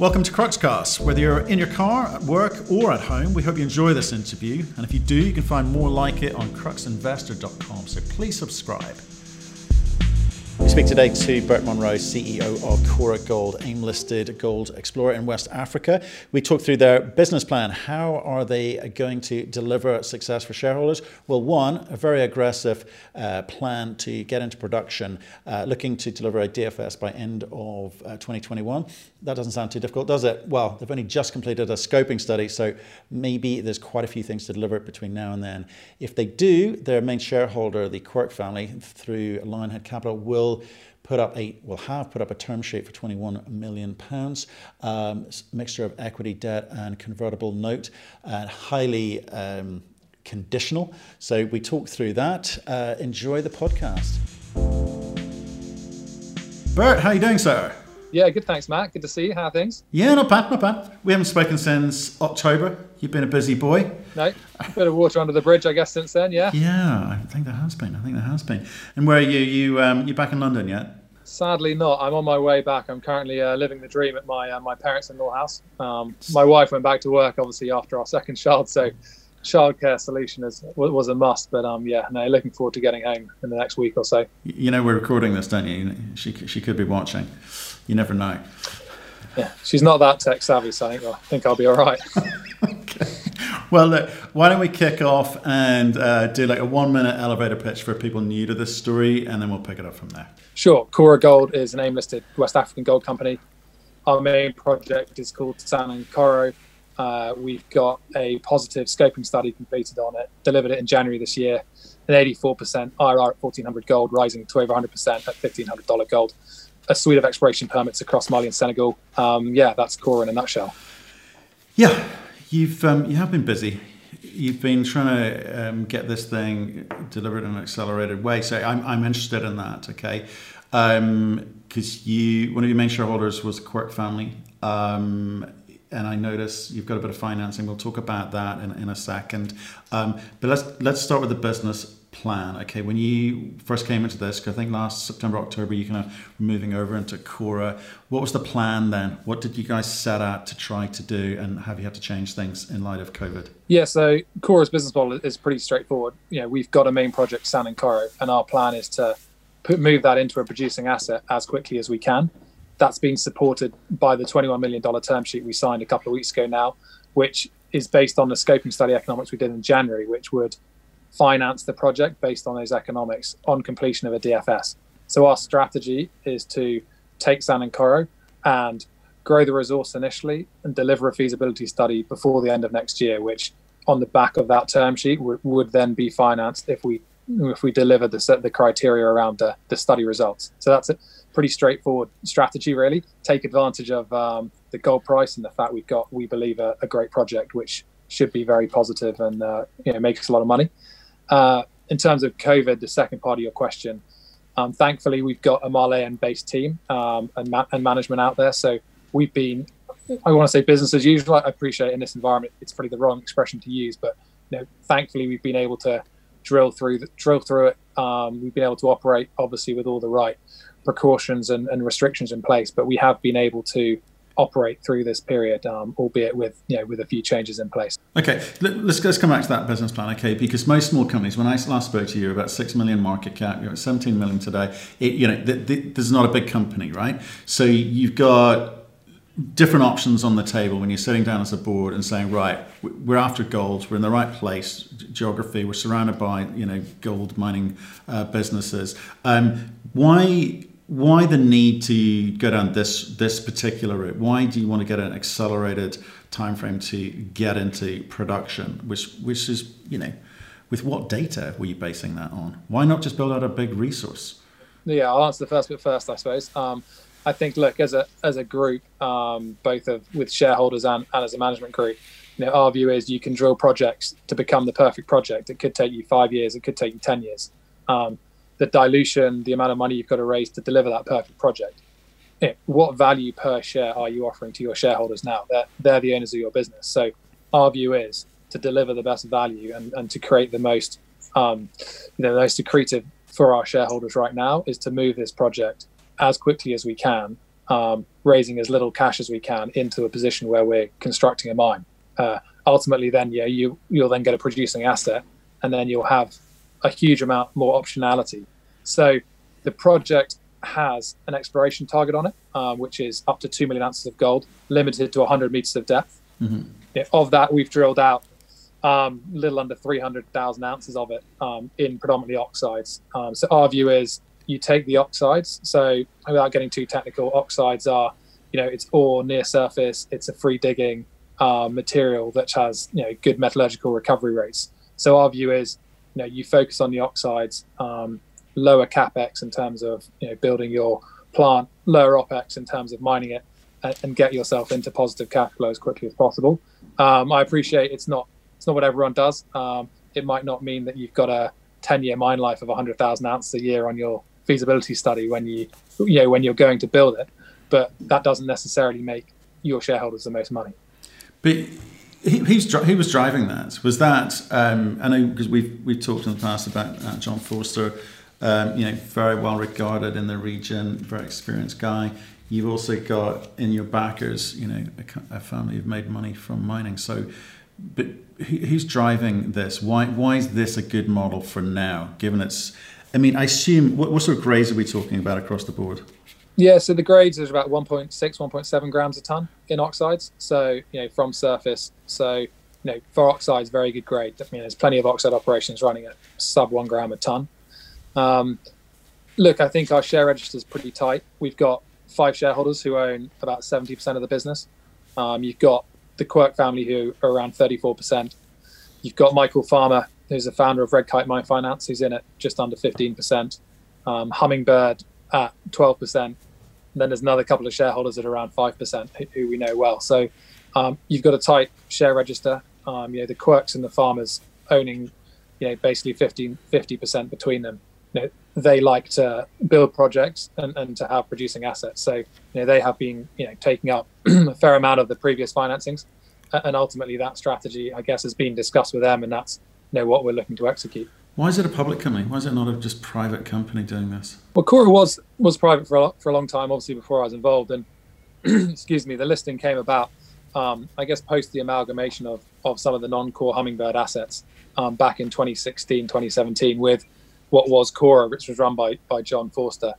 Welcome to Cruxcast. Whether you're in your car, at work, or at home, we hope you enjoy this interview. And if you do, you can find more like it on cruxinvestor.com. So please subscribe. We speak today to Bert Monro, CEO of Cora Gold, AIM listed gold explorer in West Africa. We talk through their business plan. How are they going to deliver success for shareholders? Well, one, a very aggressive uh, plan to get into production, uh, looking to deliver a DFS by end of uh, 2021. That doesn't sound too difficult, does it? Well, they've only just completed a scoping study, so maybe there's quite a few things to deliver between now and then. If they do, their main shareholder, the Quirk family, through Lionhead Capital, will put up a will have put up a term sheet for 21 million pounds um, mixture of equity debt and convertible note and highly um, conditional so we talk through that uh, enjoy the podcast bert how are you doing sir yeah, good. Thanks, Matt. Good to see you. How are things? Yeah, not bad, not bad. We haven't spoken since October. You've been a busy boy. No, a bit of water under the bridge, I guess, since then. Yeah. Yeah, I think there has been. I think there has been. And where are you? You um, you back in London yet? Sadly, not. I'm on my way back. I'm currently uh, living the dream at my uh, my parents-in-law house. Um, my wife went back to work, obviously, after our second child, so childcare solution is was a must. But um, yeah, no, looking forward to getting home in the next week or so. You know, we're recording this, don't you? She she could be watching you never know. Yeah, she's not that tech savvy, so I think, I think I'll be all right. okay. Well, look, why don't we kick off and uh, do like a one minute elevator pitch for people new to this story, and then we'll pick it up from there. Sure. Cora Gold is an AIM listed West African gold company. Our main project is called Sanankoro. Uh, we've got a positive scoping study completed on it, delivered it in January this year, an 84% IRR at 1400 gold, rising to over 100% at $1,500 gold a suite of exploration permits across Mali and Senegal. Um, yeah, that's Cora in a nutshell. Yeah, you've um, you have been busy. You've been trying to um, get this thing delivered in an accelerated way. So I'm, I'm interested in that. Okay, because um, you one of your main shareholders was Quirk family. Um, and I notice you've got a bit of financing. We'll talk about that in, in a second. Um, but let's let's start with the business plan? Okay, when you first came into this, I think last September, October, you kind of moving over into Cora. What was the plan then? What did you guys set out to try to do, and have you had to change things in light of COVID? Yeah, so Cora's business model is pretty straightforward. You know, we've got a main project, Sanankoro, and Coro and our plan is to put, move that into a producing asset as quickly as we can. That's being supported by the $21 million term sheet we signed a couple of weeks ago now, which is based on the scoping study economics we did in January, which would finance the project based on those economics on completion of a DFS. So our strategy is to take Sanankoro and grow the resource initially and deliver a feasibility study before the end of next year, which on the back of that term sheet would, would then be financed if we if we deliver the the criteria around the, the study results. So that's a pretty straightforward strategy, really. Take advantage of um, the gold price and the fact we've got, we believe, a, a great project which should be very positive and uh, you know makes a lot of money. Uh, in terms of COVID, the second part of your question, um, thankfully we've got a Malian-based team um, and, ma- and, management out there. So we've been, I want to say business as usual. I appreciate in this environment it's probably the wrong expression to use, but you know, thankfully we've been able to drill through the, drill through it. Um, we've been able to operate obviously with all the right precautions and, and restrictions in place, but we have been able to operate through this period, um, albeit with you know with a few changes in place. Okay, let's let's come back to that business plan. Okay, because most small companies, when I last spoke to you, about six million market cap, you're at 17 million today. It, you know, th- th- there's not a big company, right? So you've got different options on the table when you're sitting down as a board and saying, right, we're after gold, we're in the right place, geography, we're surrounded by you know gold mining uh, businesses. Um, why why the need to go down this this particular route? Why do you want to get an accelerated time frame to get into production? Which which is you know, with what data were you basing that on? Why not just build out a big resource? Yeah, I'll answer the first bit first, I suppose. Um, I think look as a as a group, um, both of with shareholders and, and as a management group, you know, our view is you can drill projects to become the perfect project. It could take you five years, it could take you ten years. Um, the dilution, the amount of money you've got to raise to deliver that perfect project. what value per share are you offering to your shareholders now? They're, they're the owners of your business. So our view is to deliver the best value and, and to create the most, um, you know, the most accretive for our shareholders right now is to move this project as quickly as we can um, raising as little cash as we can into a position where we're constructing a mine. Uh, ultimately, then yeah, you you'll then get a producing asset, and then you'll have a huge amount more optionality. So the project has an exploration target on it, uh, which is up to two million ounces of gold, limited to 100 meters of depth. Mm-hmm. Yeah, of that, we've drilled out um, a little under 300,000 ounces of it um, in predominantly oxides. Um, so our view is you take the oxides. So without getting too technical, oxides are, you know, it's ore near surface. It's a free digging uh, material that has, you know, good metallurgical recovery rates. So our view is, you know, you focus on the oxides, um, lower capex in terms of, you know, building your plant, lower opex in terms of mining it, and, and get yourself into positive cash flow as quickly as possible. Um, I appreciate it's not it's not what everyone does. Um, it might not mean that you've got a 10 year mine life of 100,000 ounces a year on your feasibility study when you you know when you're going to build it, but that doesn't necessarily make your shareholders the most money. But he, he's, he was driving that. Was that um, I know because we've we've talked in the past about uh, John Forster, um, you know, very well regarded in the region, very experienced guy. You've also got in your backers, you know, a, a family who've made money from mining. So, but who's driving this? Why why is this a good model for now? Given it's, I mean, I assume what, what sort of grades are we talking about across the board? Yeah, so the grades is about 1.6, 1.7 grams a ton in oxides. So you know from surface. So you know for oxides, very good grade. I mean, there's plenty of oxide operations running at sub one gram a ton. Um, look, I think our share register is pretty tight. We've got five shareholders who own about 70% of the business. Um, you've got the Quirk family, who are around 34%. You've got Michael Farmer, who's the founder of Red Kite Mine Finance, who's in at just under 15%. Um, Hummingbird at 12%. And then there's another couple of shareholders at around 5% who we know well. So um, you've got a tight share register. Um, you know, the Quirks and the Farmers owning, you know, basically 15, 50% between them. You know, they like to build projects and, and to have producing assets. So you know, they have been you know taking up a fair amount of the previous financings, and ultimately that strategy, I guess, has been discussed with them, and that's you know what we're looking to execute. Why is it a public company? Why is it not a just private company doing this? Well, Cora was was private for a, for a long time, obviously before I was involved, and excuse me, the listing came about, um, I guess, post the amalgamation of of some of the non-core Hummingbird assets um, back in 2016, 2017 with what was Cora, which was run by by John Forster.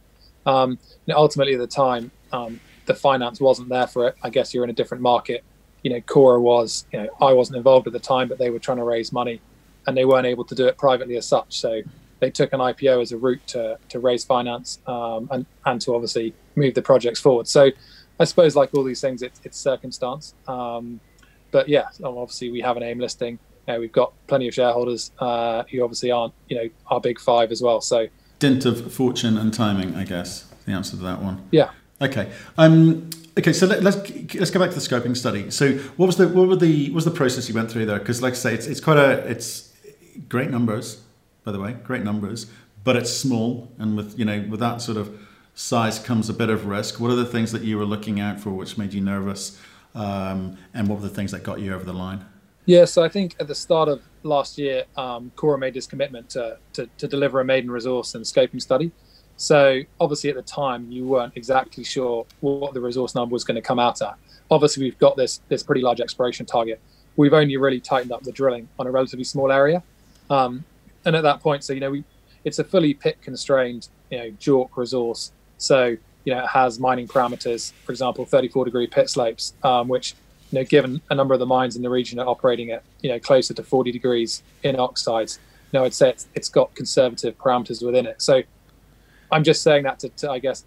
Um, ultimately, at the time, um, the finance wasn't there for it. I guess you're in a different market. You know, Cora was. You know, I wasn't involved at the time, but they were trying to raise money, and they weren't able to do it privately as such. So they took an IPO as a route to to raise finance um, and and to obviously move the projects forward. So I suppose, like all these things, it's, it's circumstance. Um, but yeah, obviously we have an AIM listing know, we've got plenty of shareholders uh, who obviously aren't, you know, our big five as well. So dint of fortune and timing, I guess, the answer to that one. Yeah. Okay. Um, okay. So let, us let's, let's go back to the scoping study. So what was the what were the what was the process you went through there? Because like I say, it's it's quite a it's great numbers, by the way, great numbers, but it's small, and with you know with that sort of size comes a bit of risk. What are the things that you were looking out for, which made you nervous, um, and what were the things that got you over the line? Yeah, so I think at the start of last year, um, Cora made this commitment to, to, to, deliver a maiden resource and scoping study. So obviously at the time, you weren't exactly sure what the resource number was going to come out at. Obviously, we've got this this pretty large exploration target. We've only really tightened up the drilling on a relatively small area, um, and at that point, so you know, we it's a fully pit constrained, you know, JORC resource. So you know, it has mining parameters, for example, 34 degree pit slopes, um, which you know, given a number of the mines in the region are operating at, you know, closer to 40 degrees in oxides, you know, I'd say it's, it's got conservative parameters within it. So I'm just saying that to, to I guess,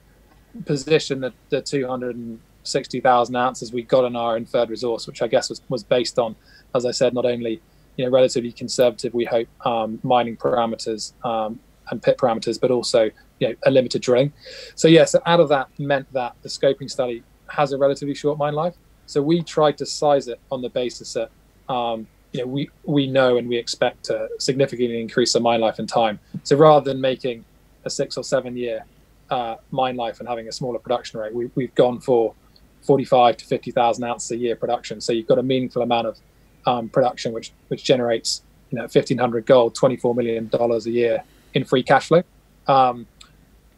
position the, the 260,000 ounces we got in our inferred resource, which I guess was, was based on, as I said, not only, you know, relatively conservative, we hope, um, mining parameters um, and pit parameters, but also, you know, a limited drilling. So, yeah, so out of that meant that the scoping study has a relatively short mine life. So we tried to size it on the basis that um, you know we we know and we expect to significantly increase the mine life and time. So rather than making a six or seven year uh, mine life and having a smaller production rate, we, we've gone for 45 to 50,000 ounces a year production. So you've got a meaningful amount of um, production, which which generates you know 1,500 gold, 24 million dollars a year in free cash flow. Um,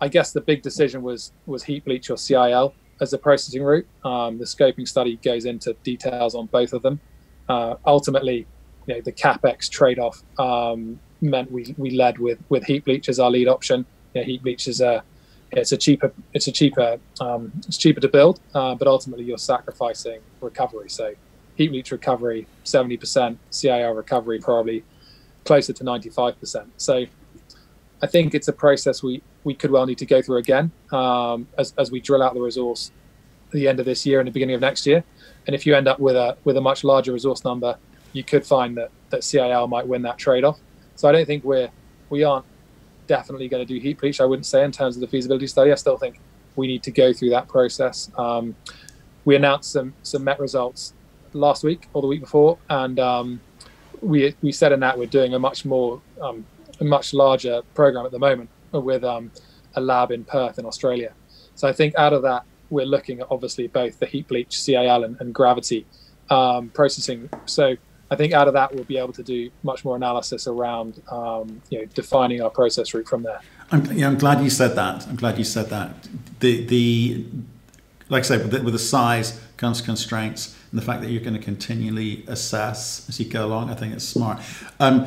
I guess the big decision was was heap leach or CIL. As the processing route. Um, the scoping study goes into details on both of them. Uh, ultimately, you know, the capex trade-off um, meant we, we led with with heap leach as our lead option. You know, heap leach is a it's a cheaper it's a cheaper um, it's cheaper to build, uh, but ultimately you're sacrificing recovery. So heap leach recovery 70%, CIL recovery probably closer to 95%. So I think it's a process we we could well need to go through again um, as as we drill out the resource at the end of this year and the beginning of next year. And if you end up with a with a much larger resource number, you could find that that CIL might win that trade off. So I don't think we're we aren't definitely going to do heap leach. I wouldn't say in terms of the feasibility study. I still think we need to go through that process. Um, we announced some some met results last week or the week before, and um, we we said in that we're doing a much more um, a much larger program at the moment with um, a lab in Perth in Australia. So I think out of that we're looking at obviously both the heap leach, CIL, and, and gravity um, processing. So I think out of that we'll be able to do much more analysis around um, you know defining our process route from there. I'm, yeah, I'm glad you said that. I'm glad you said that. The the like I said, with the, with the size comes constraints, and the fact that you're going to continually assess as you go along. I think it's smart. Um,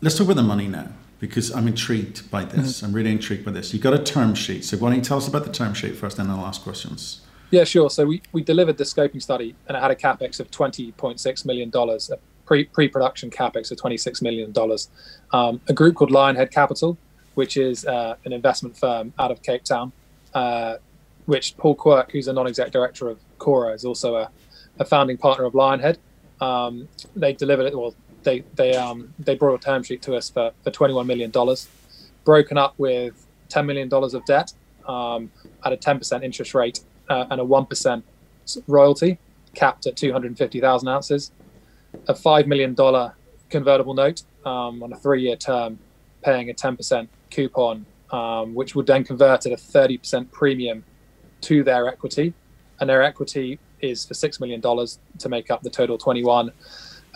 let's talk about the money now because I'm intrigued by this. Mm-hmm. I'm really intrigued by this. You got a term sheet, so why don't you tell us about the term sheet first, and then I'll ask questions. Yeah, sure. So we, we delivered the scoping study and it had a capex of $20.6 million, a pre pre production capex of $26 million. Um, a group called Lionhead Capital, which is uh, an investment firm out of Cape Town, uh, which Paul Quirk, who's a non exec director of Cora, is also a, a founding partner of Lionhead. Um, they delivered it, well, they, they, um, they brought a term sheet to us for, for $21 million, broken up with $10 million of debt um, at a 10% interest rate uh, and a 1% royalty capped at 250,000 ounces, a $5 million convertible note um, on a three year term, paying a 10% coupon, um, which would then convert at a 30% premium to their equity. And their equity is for $6 million to make up the total 21.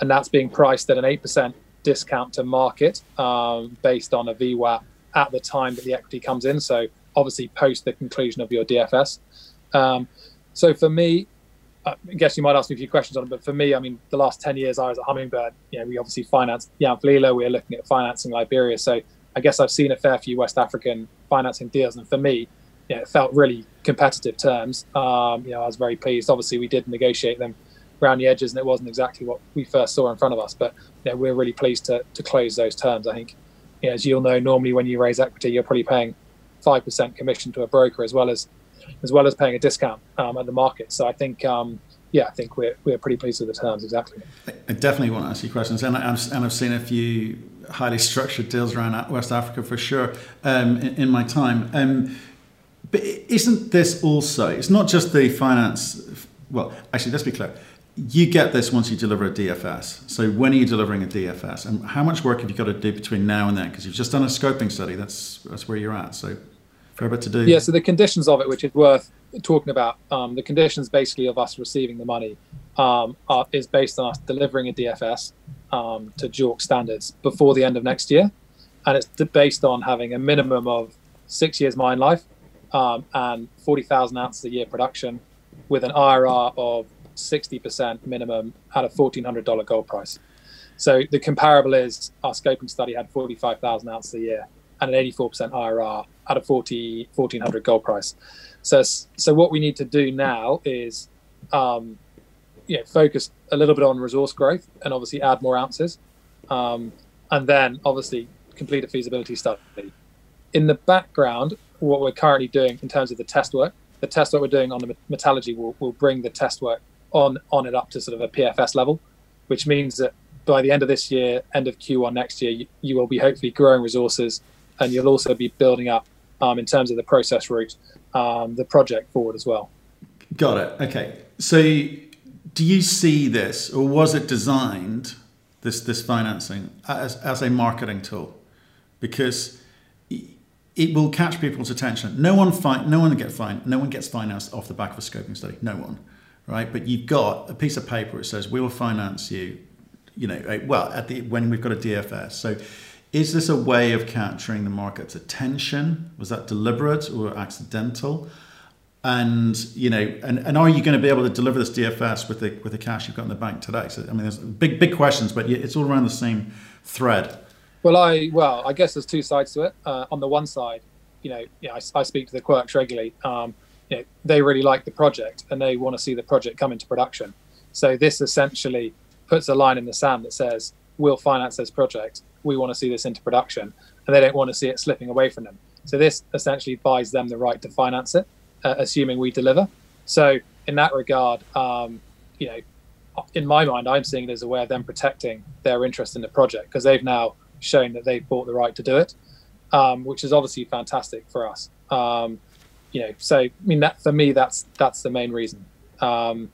And that's being priced at an 8% discount to market um, based on a VWAP at the time that the equity comes in. So obviously post the conclusion of your DFS. Um, so for me, I guess you might ask me a few questions on it, but for me, I mean, the last 10 years I was at Hummingbird, you know, we obviously financed Yanfolila, we are looking at financing Liberia. So I guess I've seen a fair few West African financing deals. And for me, you know, it felt really competitive terms. Um, you know, I was very pleased. Obviously, we did negotiate them around the edges and it wasn't exactly what we first saw in front of us, but you know, we're really pleased to, to close those terms. I think, you know, as you'll know, normally when you raise equity, you're probably paying 5% commission to a broker as well as as well as paying a discount um, at the market. So I think, um, yeah, I think we're, we're pretty pleased with the terms. Exactly. I definitely want to ask you questions, and I've, and I've seen a few highly structured deals around West Africa for sure um, in, in, my time. Um, but isn't this also? It's not just the finance. Well, actually, let's be clear. You get this once you deliver a DFS. So when are you delivering a DFS, and how much work have you got to do between now and then? Because you've just done a scoping study. That's that's where you're at. So to do? Yeah, so the conditions of it, which is worth talking about, um, the conditions basically of us receiving the money um, are, is based on us delivering a DFS um, to JORC standards before the end of next year. And it's based on having a minimum of six years mine life um, and 40,000 ounces a year production with an IRR of 60% minimum at a $1,400 gold price. So the comparable is our scoping study had 45,000 ounces a year and an 84% IRR at a 40 1400 gold price. So so what we need to do now is um, you know, focus a little bit on resource growth and obviously add more ounces, um, and then obviously complete a feasibility study. In the background, what we're currently doing in terms of the test work, the test work we're doing on the metallurgy will, will bring the test work on on it up to sort of a PFS level, which means that by the end of this year, end of Q1 next year, you, you will be hopefully growing resources, and you'll also be building up um, in terms of the process route, um, the project forward as well. Got it. Okay. So, do you see this, or was it designed this this financing as as a marketing tool? Because it will catch people's attention. No one fi- no one get fin- no one gets financed off the back of a scoping study. No one, right? But you've got a piece of paper that says we will finance you. You know, well, at the when we've got a DFS. So is this a way of capturing the market's attention? Was that deliberate or accidental? and you know, and, and are you going to be able to deliver this DFS with the with the cash you've got in the bank today? So I mean, there's big big questions, but it's all around the same thread. Well, I well, I guess there's two sides to it. Uh, on the one side, you know, yeah, I, I speak to the Quirks regularly. Um, you know, they really like the project and they want to see the project come into production. So this essentially puts a line in the sand that says, "We'll finance this project. We want to see this into production," and they don't want to see it slipping away from them. So this essentially buys them the right to finance it uh, assuming we deliver. So in that regard, um, you know, in my mind, I'm seeing it as a way of them protecting their interest in the project because they've now shown that they've bought the right to do it, um, which is obviously fantastic for us. Um, you know, so I mean that for me, that's that's the main reason. Um,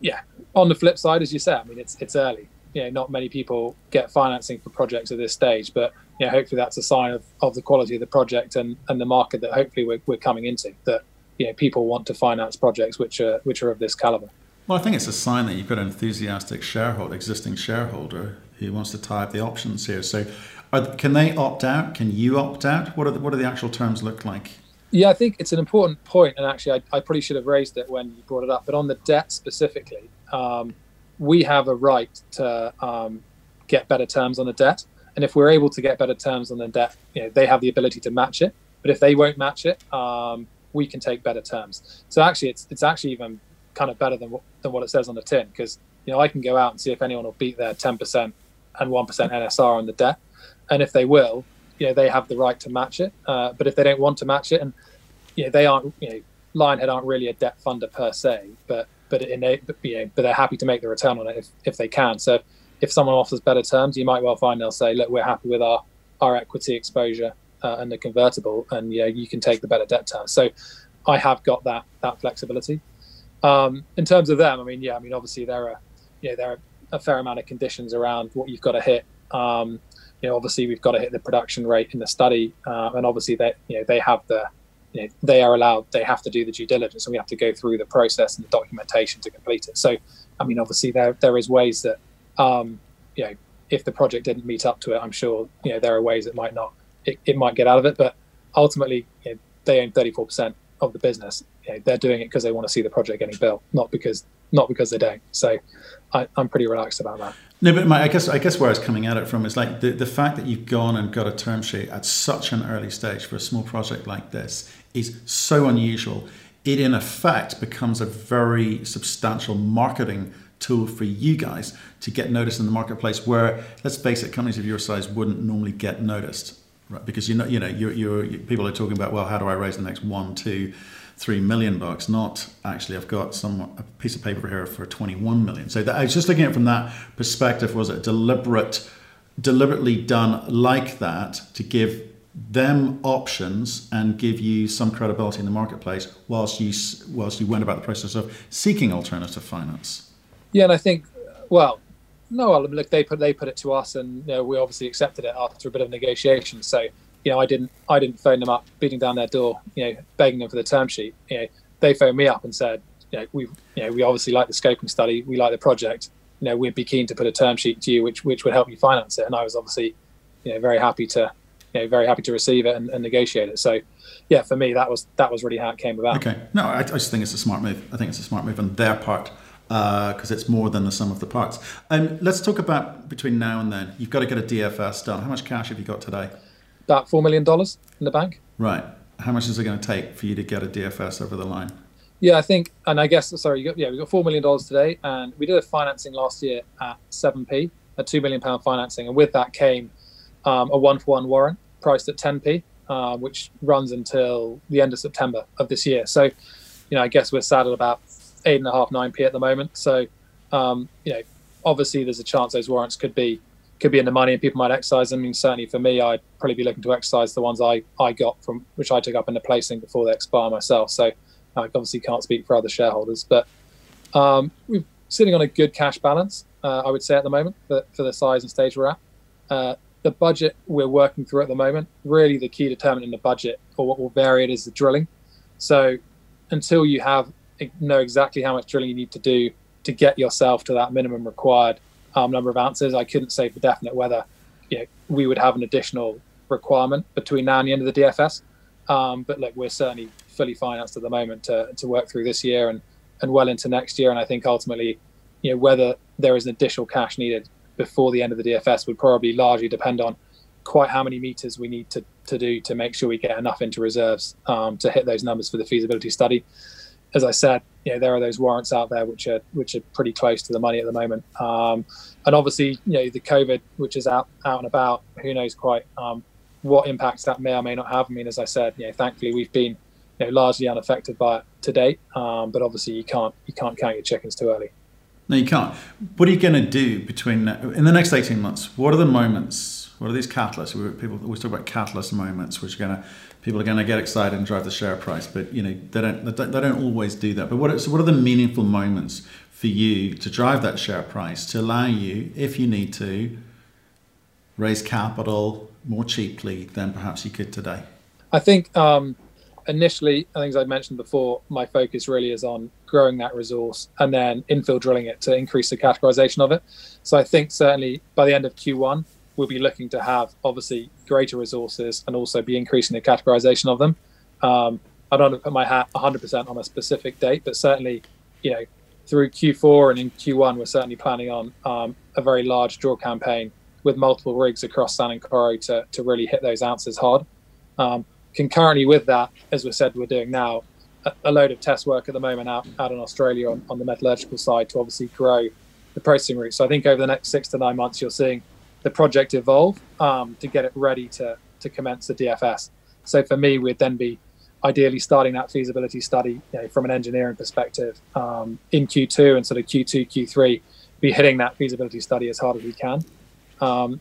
yeah. On the flip side, as you said, I mean it's it's early. You know, not many people get financing for projects at this stage, but you know, hopefully that's a sign of, of the quality of the project and, and the market that hopefully we're, we're coming into that you know people want to finance projects which are which are of this caliber. Well, I think it's a sign that you've got an enthusiastic shareholder, existing shareholder who wants to tie up the options here. So, are, can they opt out? Can you opt out? What are the, what are the actual terms look like? Yeah, I think it's an important point, and actually, I, I probably should have raised it when you brought it up. But on the debt specifically, um, we have a right to um, get better terms on the debt. And if we're able to get better terms on the debt, you know, they have the ability to match it. But if they won't match it, um, we can take better terms. So actually, it's it's actually even kind of better than what than what it says on the tin because you know I can go out and see if anyone will beat their 10% and 1% NSR on the debt, and if they will, you know they have the right to match it. Uh, but if they don't want to match it, and you know they aren't, you know, Lionhead aren't really a debt funder per se, but but you know, but they're happy to make the return on it if, if they can. So if someone offers better terms, you might well find they'll say, look, we're happy with our, our equity exposure uh, and the convertible, and yeah, you can take the better debt terms. So I have got that that flexibility. Um, in terms of them, I mean, yeah, I mean, obviously there are, you know, there are a fair amount of conditions around what you've got to hit. Um, you know, obviously we've got to hit the production rate in the study, uh, and obviously they, you know, they have the, you know, they are allowed, they have to do the due diligence, and we have to go through the process and the documentation to complete it. So, I mean, obviously there there is ways that um, you know, if the project didn't meet up to it, I'm sure you know there are ways it might not, it, it might get out of it. But ultimately, you know, they own 34% of the business. You know, they're doing it because they want to see the project getting built, not because not because they don't. So I, am pretty relaxed about that. No, but my, I guess I guess where I was coming at it from is like the, the fact that you've gone and got a term sheet at such an early stage for a small project like this is so unusual. It in effect becomes a very substantial marketing tool for you guys to get noticed in the marketplace where let's face it companies of your size wouldn't normally get noticed right because you know you know you're, you're people are talking about well how do i raise the next one two three million bucks? Not actually i've got some a piece of paper here for 21 million. So that, i was just looking at it from that perspective was it deliberate deliberately done like that to give them options and give you some credibility in the marketplace whilst you whilst you went about the process of seeking alternative finance? Yeah, and I think, well, no, well, look, they put they put it to us, and you know, we obviously accepted it after a bit of negotiation. So, you know, I didn't I didn't phone them up, beating down their door, you know, begging them for the term sheet. You know, they phoned me up and said, you know, we you know we obviously like the scoping study, we like the project. You know, we'd be keen to put a term sheet to you, which which would help you finance it. And I was obviously, you know, very happy to, you know, very happy to receive it and, and negotiate it. So, yeah, for me, that was that was really how it came about. Okay, no, I, I just think it's a smart move. I think it's a smart move on their part because uh, it's more than the sum of the parts. Um, let's talk about between now and then. You've got to get a DFS done. How much cash have you got today? About $4 million in the bank. Right. How much is it going to take for you to get a DFS over the line? Yeah, I think, and I guess, sorry, got, yeah, we got $4 million today, and we did a financing last year at 7p, a £2 million financing. And with that came um, a one for one warrant priced at 10p, uh, which runs until the end of September of this year. So, you know, I guess we're saddled about eight and a half, nine p at the moment. So, um, you know, obviously there's a chance those warrants could be could be in the money and people might exercise them. I mean, certainly for me, I'd probably be looking to exercise the ones I, I got from which I took up in the placing before they expire myself. So I obviously can't speak for other shareholders, but um, we're sitting on a good cash balance, uh, I would say at the moment for, for the size and stage we're at. Uh, the budget we're working through at the moment, really the key determinant in the budget or what will vary it is the drilling. So until you have know exactly how much drilling you need to do to get yourself to that minimum required um, number of ounces. I couldn't say for definite whether you know we would have an additional requirement between now and the end of the DFS. Um, but look, we're certainly fully financed at the moment to, to work through this year and, and well into next year. And I think ultimately, you know, whether there is an additional cash needed before the end of the DFS would probably largely depend on quite how many meters we need to, to do to make sure we get enough into reserves um, to hit those numbers for the feasibility study. As I said, you know, there are those warrants out there which are which are pretty close to the money at the moment. Um, and obviously, you know, the COVID, which is out out and about, who knows quite um, what impacts that may or may not have. I mean, as I said, you know, thankfully we've been you know, largely unaffected by it to date. Um, but obviously, you can't you can't count your chickens too early. No, you can't. What are you going to do between in the next eighteen months? What are the moments? What are these catalysts? We, people always talk about catalyst moments, which are to people are going to get excited and drive the share price, but you know they don't they don't always do that. But what so what are the meaningful moments for you to drive that share price to allow you, if you need to, raise capital more cheaply than perhaps you could today? I think um, initially, I think as I mentioned before, my focus really is on growing that resource and then infill drilling it to increase the categorization of it. So I think certainly by the end of Q1, we'll be looking to have obviously greater resources and also be increasing the categorization of them. Um, I don't want to put my hat 100% on a specific date, but certainly, you know, through Q4 and in Q1, we're certainly planning on um, a very large drill campaign with multiple rigs across San Sanankoro to, to really hit those ounces hard. Um, concurrently with that, as we said, we're doing now a, a, load of test work at the moment out, out in Australia on, on the metallurgical side to obviously grow the processing route. So I think over the next six to nine months, you're seeing – the project evolve um, to get it ready to to commence the DFS. So for me, we'd then be ideally starting that feasibility study you know, from an engineering perspective um, in Q2 and sort of Q2, Q3, be hitting that feasibility study as hard as we can. Um,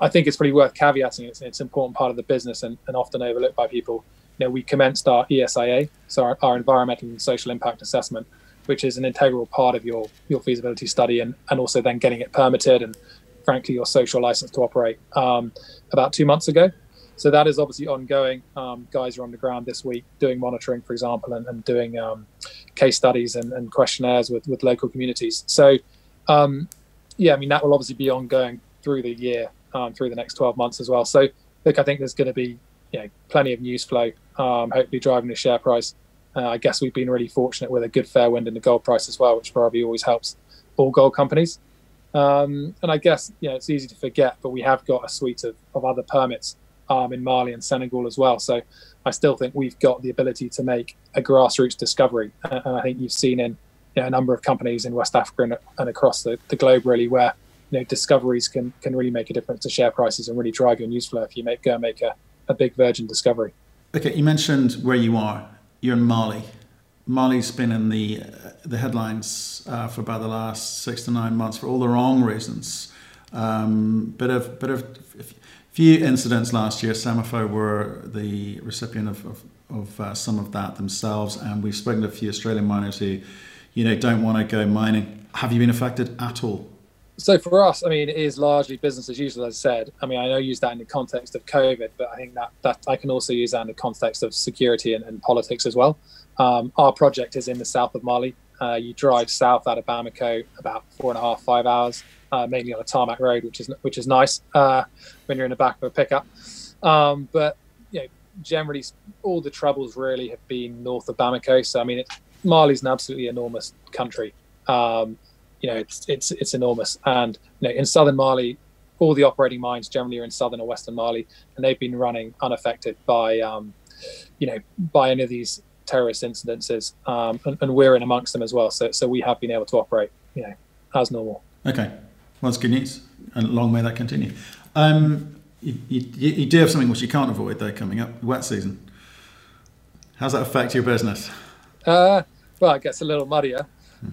I think it's pretty worth caveating it's, it's an important part of the business and, and, often overlooked by people. You know, we commenced our ESIA, so our, our, environmental and social impact assessment, which is an integral part of your your feasibility study, and, and also then getting it permitted and frankly, your social license to operate um, about two months ago. So that is obviously ongoing. Um, guys are on the ground this week doing monitoring, for example, and, and doing um, case studies and, and, questionnaires with, with local communities. So, um, yeah, I mean, that will obviously be ongoing through the year, um, through the next 12 months as well. So, look, I think there's going to be you know, plenty of news flow, um, hopefully driving the share price. Uh, I guess we've been really fortunate with a good fair wind in the gold price as well, which probably always helps all gold companies. Um, and I guess know, it's easy to forget, but we have got a suite of, of other permits um, in Mali and Senegal as well. So I still think we've got the ability to make a grassroots discovery. And I think you've seen in you know, a number of companies in West Africa and, and across the, the, globe really where you know discoveries can can really make a difference to share prices and really drive your news flow if you make go make a, a big virgin discovery. Okay, you mentioned where you are. You're in Mali. Mali's been in the uh, the headlines uh, for about the last six to nine months for all the wrong reasons. Um, bit of bit of few incidents last year. SEMAFO were the recipient of, of, of uh, some of that themselves, and we've spoken to a few Australian miners who, you know, don't want to go mining. Have you been affected at all? So for us, I mean, it is largely business as usual, as I said. I mean, I know I use that in the context of COVID, but I think that that I can also use that in the context of security and, and politics as well. Um, our project is in the south of Mali. Uh, you drive south out of Bamako about four and a half, five hours, uh, mainly on a tarmac road, which is which is nice uh, when you're in the back of a pickup. Um, but you know, generally, all the troubles really have been north of Bamako. So I mean, it, Mali's an absolutely enormous country. Um, you know, it's it's it's enormous, and you know, in southern Mali, all the operating mines generally are in southern or western Mali, and they've been running unaffected by um, you know by any of these terrorist incidences, um, and, and, we're in amongst them as well. So, so we have been able to operate, you know, as normal. Okay, well, that's good news, and long may that continue. Um, you, you, you, do have something which you can't avoid though coming up, wet season. How's that affect your business? Uh, well, it gets a little muddier.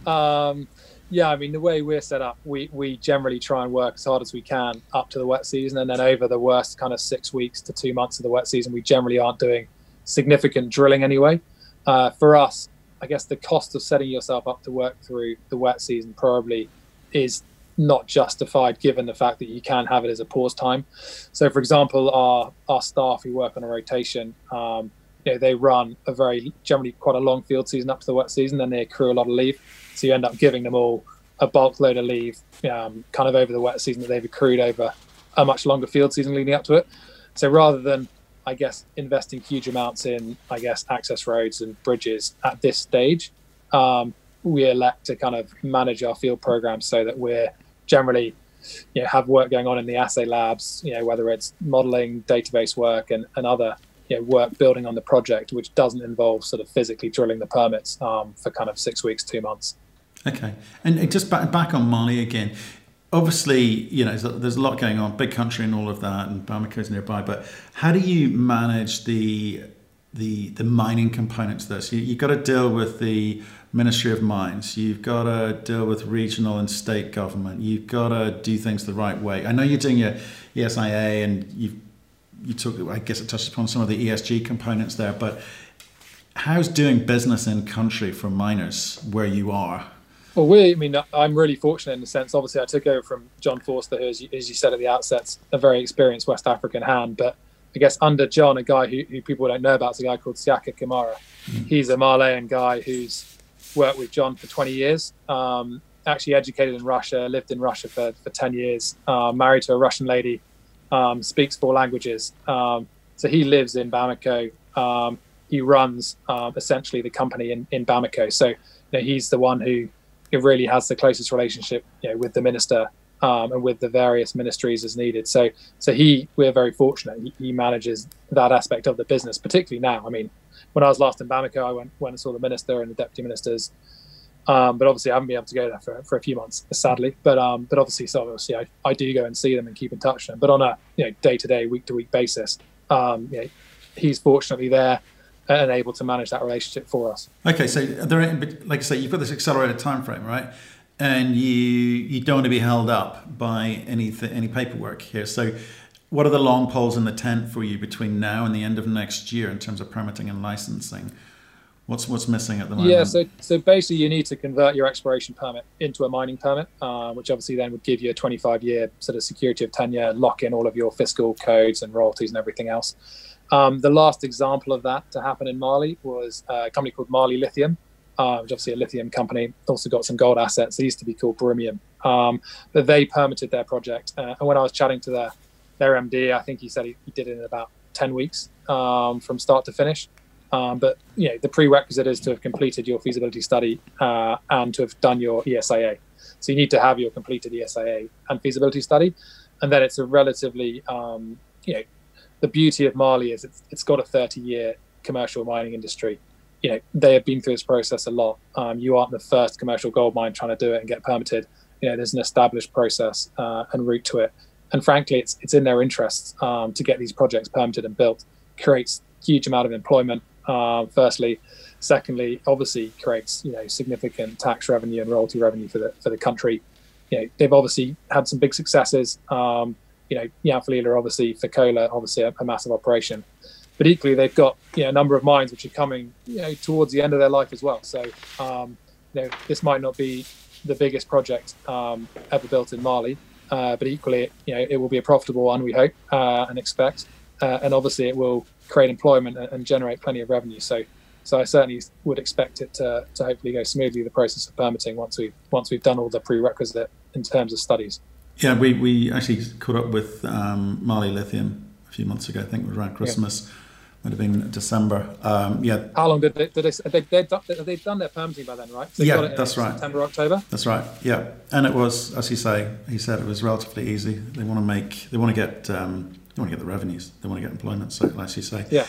Um, yeah, I mean the way we're set up, we we generally try and work as hard as we can up to the wet season, and then over the worst kind of six weeks to two months of the wet season, we generally aren't doing significant drilling anyway uh, for us, I guess the cost of setting yourself up to work through the wet season probably is not justified given the fact that you can have it as a pause time. So, for example, our our staff who work on a rotation, um, you know, they run a very generally quite a long field season up to the wet season, then they accrue a lot of leave. So you end up giving them all a bulk load of leave, um, kind of over the wet season that they've accrued over a much longer field season leading up to it. So rather than I guess, investing huge amounts in, I guess, access roads and bridges at this stage. Um, we elect to kind of manage our field programs so that we're generally, you know, have work going on in the assay labs, you know, whether it's modeling, database work, and, and other you know, work building on the project, which doesn't involve sort of physically drilling the permits um, for kind of six weeks, two months. Okay, and just back back on Mali again obviously, you know, there's a lot going on, big country and all of that, and Bamako's nearby. But how do you manage the the the mining components of this? You, you've got to deal with the Ministry of Mines. You've got to deal with regional and state government. You've got to do things the right way. I know you're doing your ESIA, and you you took. I guess it touched upon some of the ESG components there, but how's doing business in country for miners where you are? Well, we, I mean, I'm really fortunate in the sense. Obviously, I took over from John Forster, who, as you, as you said at the outset, a very experienced West African hand. But I guess under John, a guy who, who people don't know about is a guy called Siaka Kamara. Mm. He's a Malian guy who's worked with John for 20 years. Um, actually educated in Russia, lived in Russia for, for 10 years, uh, married to a Russian lady, um, speaks four languages. Um, so he lives in Bamako. Um, he runs uh, essentially the company in, in Bamako. So you know, he's the one who really has the closest relationship you know, with the minister um, and with the various ministries as needed. So, so he, we're very fortunate. He, he, manages that aspect of the business, particularly now. I mean, when I was last in Bamako, I went, went and saw the minister and the deputy ministers. Um, but obviously, I haven't been able to go there for, for a few months, sadly. But um, but obviously, so obviously, I, I do go and see them and keep in touch with them. But on a you know day to day, week to week basis, um, you know, he's fortunately there and able to manage that relationship for us. Okay, so there, like I say, you've got this accelerated time frame, right? And you you don't want to be held up by any any paperwork here. So, what are the long poles in the tent for you between now and the end of next year in terms of permitting and licensing? What's what's missing at the moment? Yeah, so so basically, you need to convert your exploration permit into a mining permit, uh, which obviously then would give you a 25 year sort of security of tenure, lock in all of your fiscal codes and royalties and everything else. Um, the last example of that to happen in Mali was a company called Mali Lithium, uh, which obviously a lithium company, also got some gold assets. They used to be called Birimium, um, but they permitted their project. Uh, and when I was chatting to their their MD, I think he said he, he did it in about 10 weeks um, from start to finish. Um, but you know, the prerequisite is to have completed your feasibility study uh, and to have done your ESIA. So you need to have your completed ESIA and feasibility study, and then it's a relatively um, you know the beauty of Mali is it's, it's got a 30 year commercial mining industry. You know, they have been through this process a lot. Um, you aren't the first commercial gold mine trying to do it and get permitted. You know, there's an established process uh, and route to it. And frankly, it's it's in their interests um, to get these projects permitted and built. Creates huge amount of employment. Uh, firstly, secondly, obviously creates you know significant tax revenue and royalty revenue for the for the country. You know, they've obviously had some big successes. Um, you know, Yanfolila, obviously, Fekola, obviously a, a, massive operation. But equally, they've got you know, a number of mines which are coming you know, towards the end of their life as well. So, um, you know, this might not be the biggest project um, ever built in Mali, uh, but equally, you know, it will be a profitable one, we hope uh, and expect. Uh, and obviously, it will create employment and, generate plenty of revenue. So, so I certainly would expect it to, to hopefully go smoothly the process of permitting once we once we've done all the prerequisite in terms of studies. Yeah, we, we actually caught up with um, Mali Lithium a few months ago. I think it was around Christmas. Yeah. Would have been December. Um, yeah. How long did they? Did they, they, they've done their permitting by then, right? So yeah, that's right. September, October. That's right. Yeah, and it was, as you say, he said it was relatively easy. They want to make, they want to get, um, they want to get the revenues. They want to get employment. So, as you say. Yeah.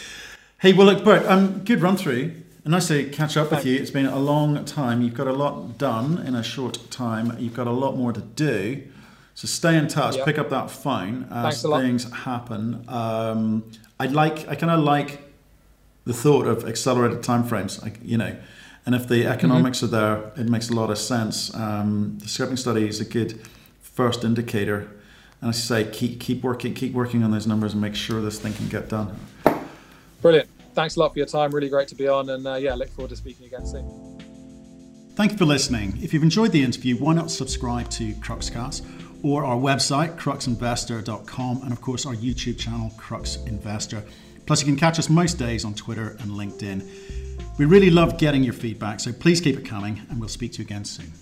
Hey, well, look, Bert, um, good run through. Nice to catch up with you. It's been a long time. You've got a lot done in a short time. You've got a lot more to do. So stay in touch. Yep. Pick up that phone as things happen. Um, I like. I kind of like the thought of accelerated timeframes. Like you know, and if the economics mm-hmm. are there, it makes a lot of sense. Um, the scoping study is a good first indicator. And I say, keep keep working, keep working on those numbers, and make sure this thing can get done. Brilliant. Thanks a lot for your time. Really great to be on, and uh, yeah, look forward to speaking again soon. Thank you for listening. If you've enjoyed the interview, why not subscribe to Cruxcast? or our website, cruxinvestor.com, and of course our YouTube channel, Crux Investor. Plus, you can catch us most days on Twitter and LinkedIn. We really love getting your feedback, so please keep it coming, and we'll speak to you again soon.